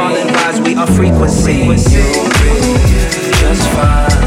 frequently fall and rise, we are frequency. just fine.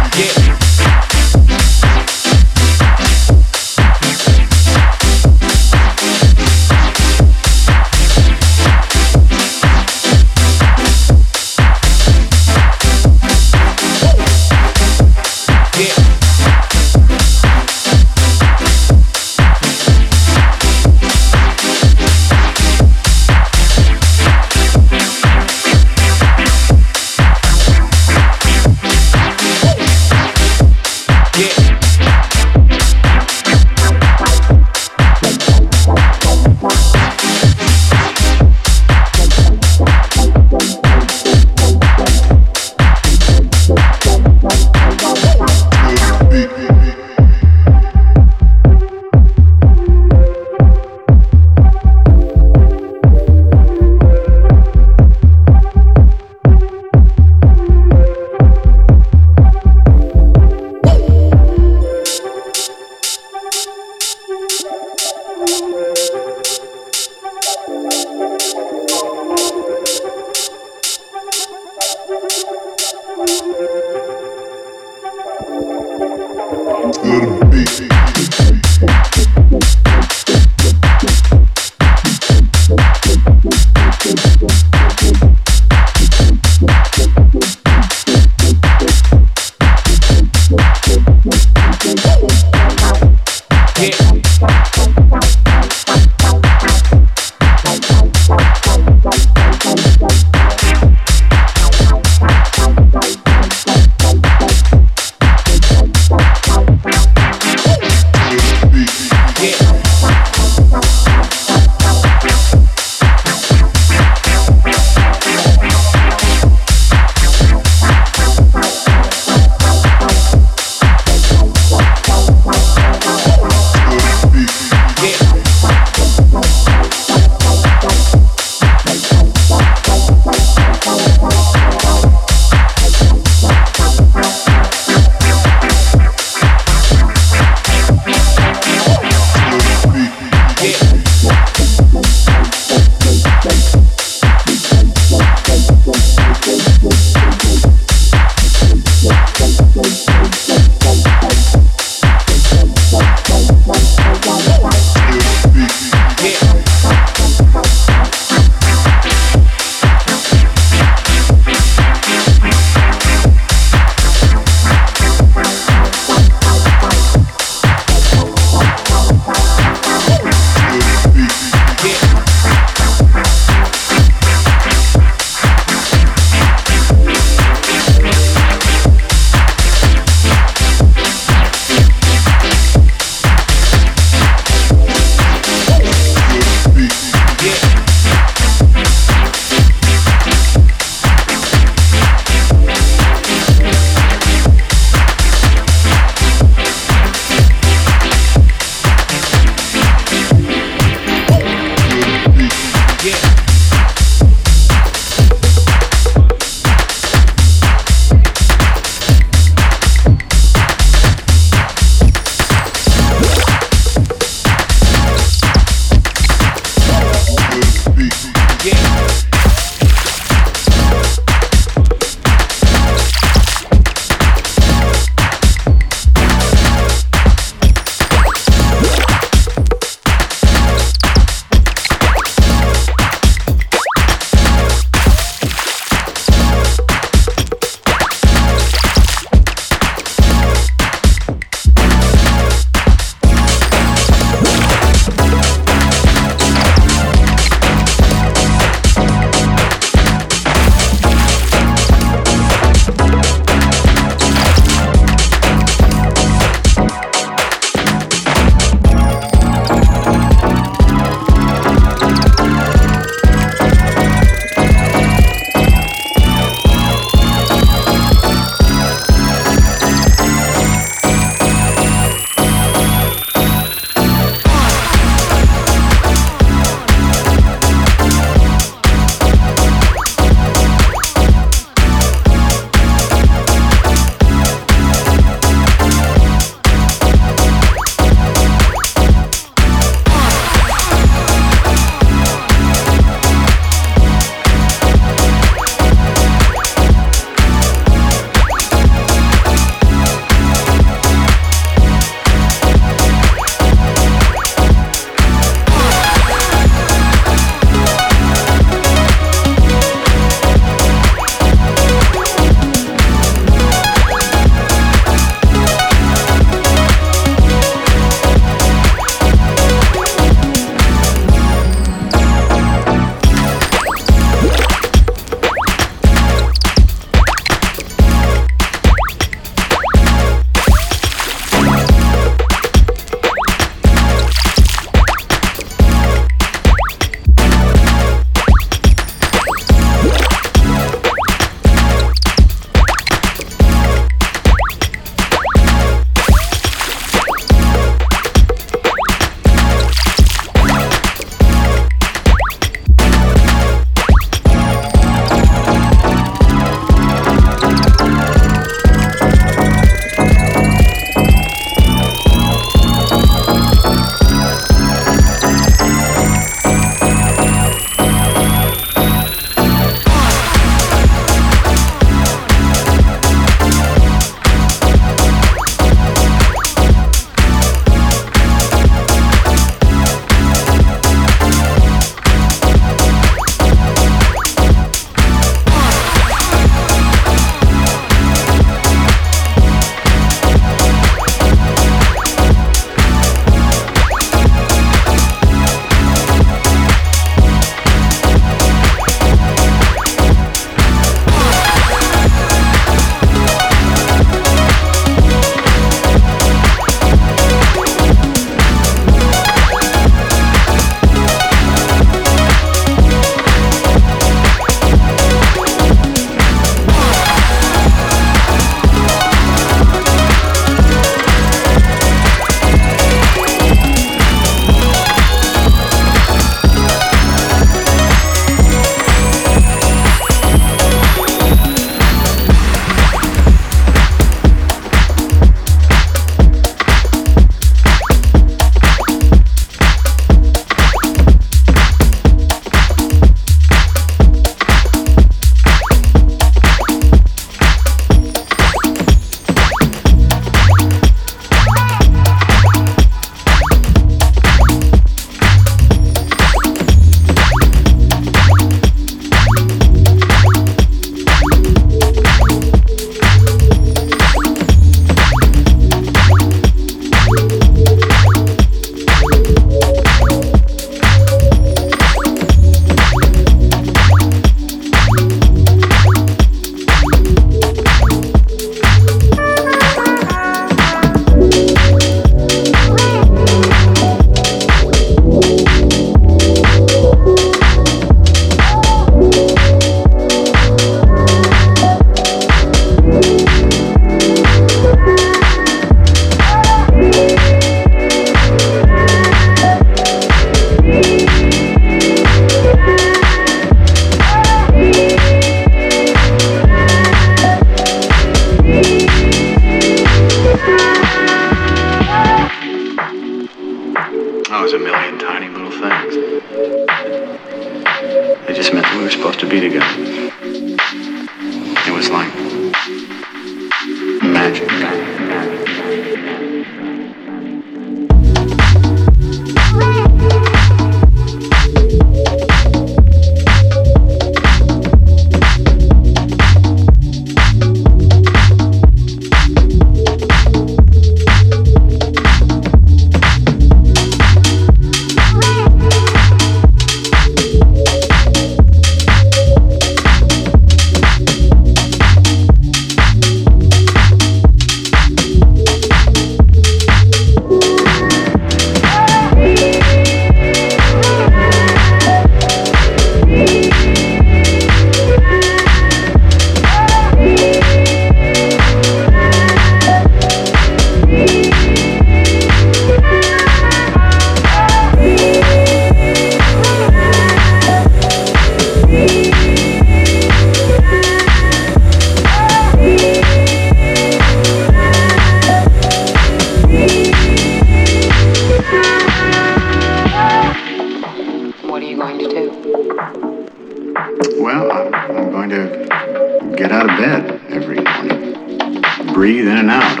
Breathe in and out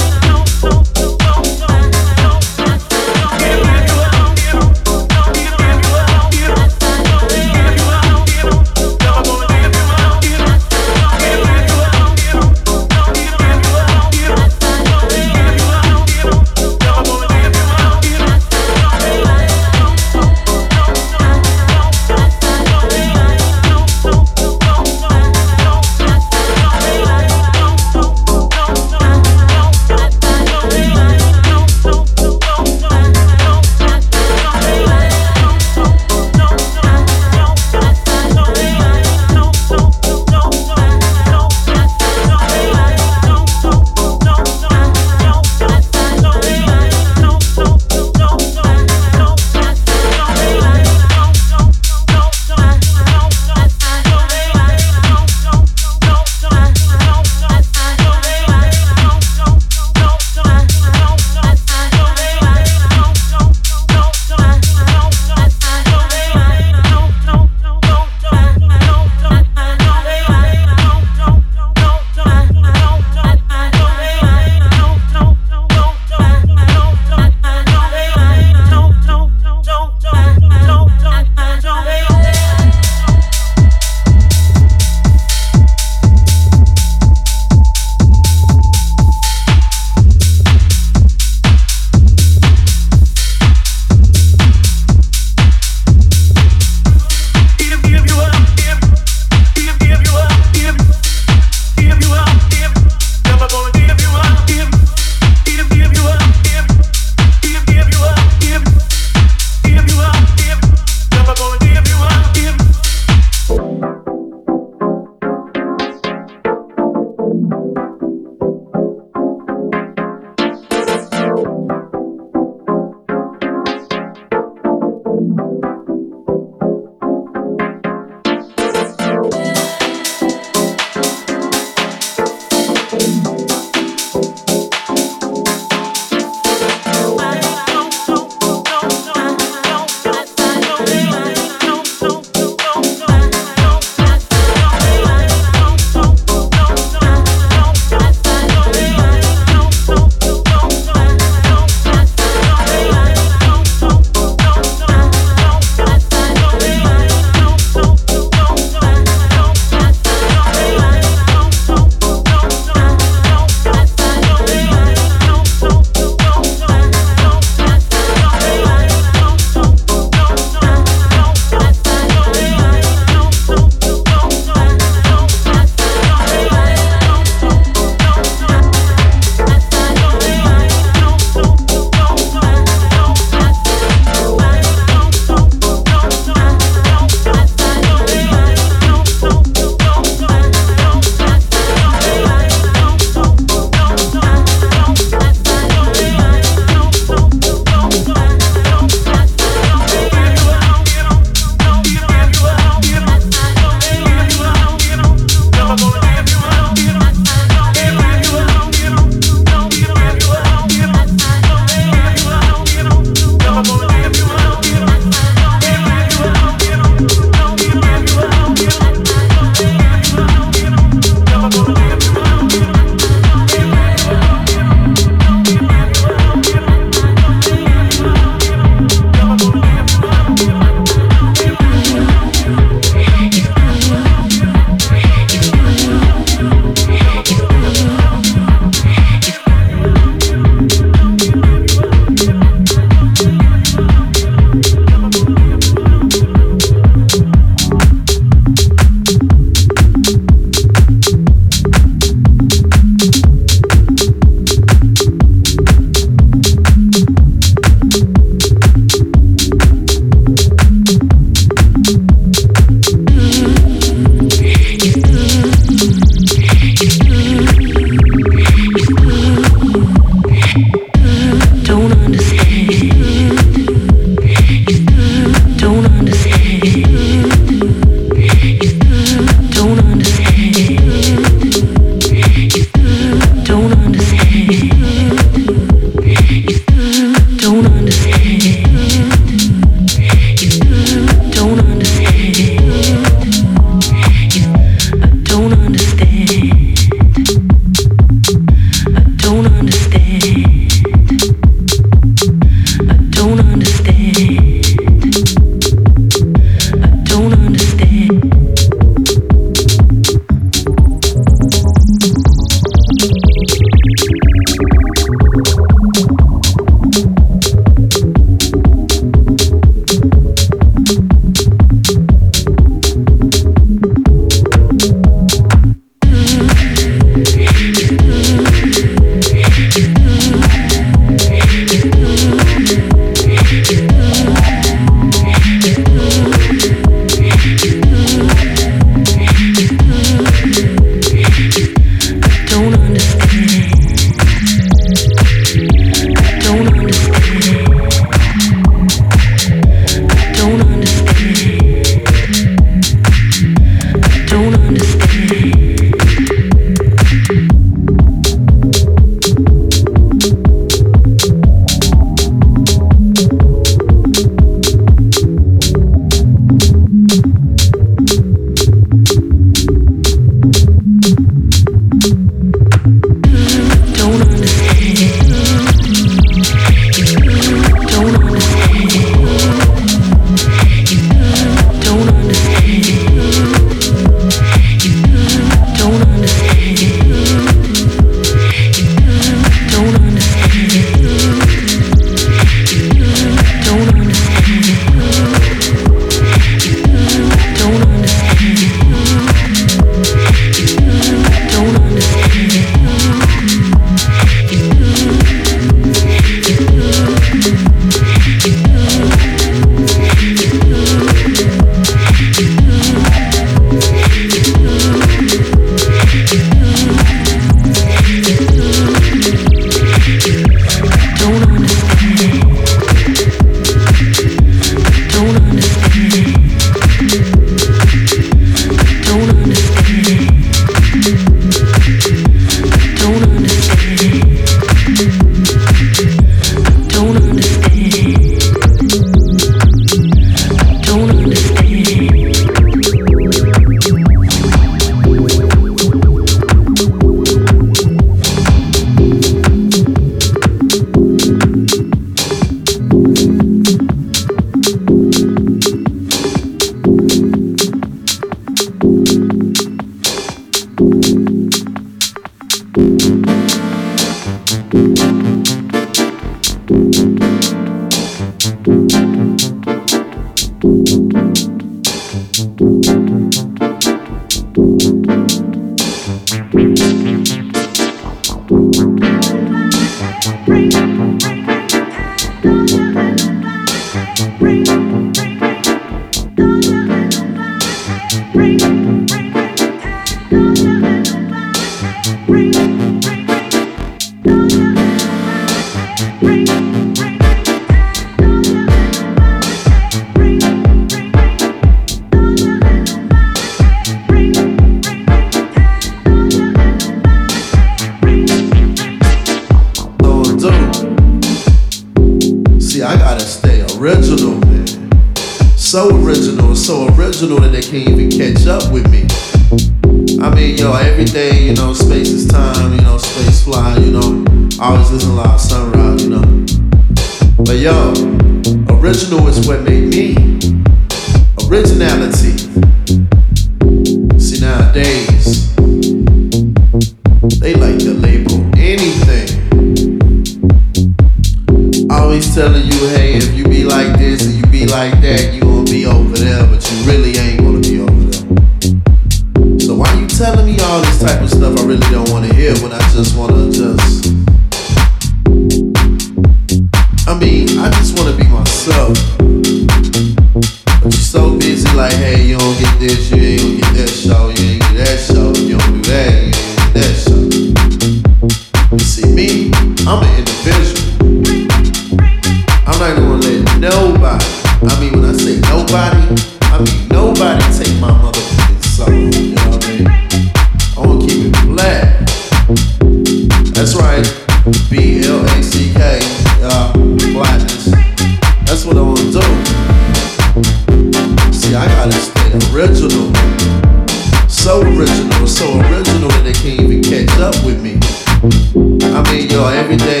every day,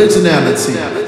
Originality.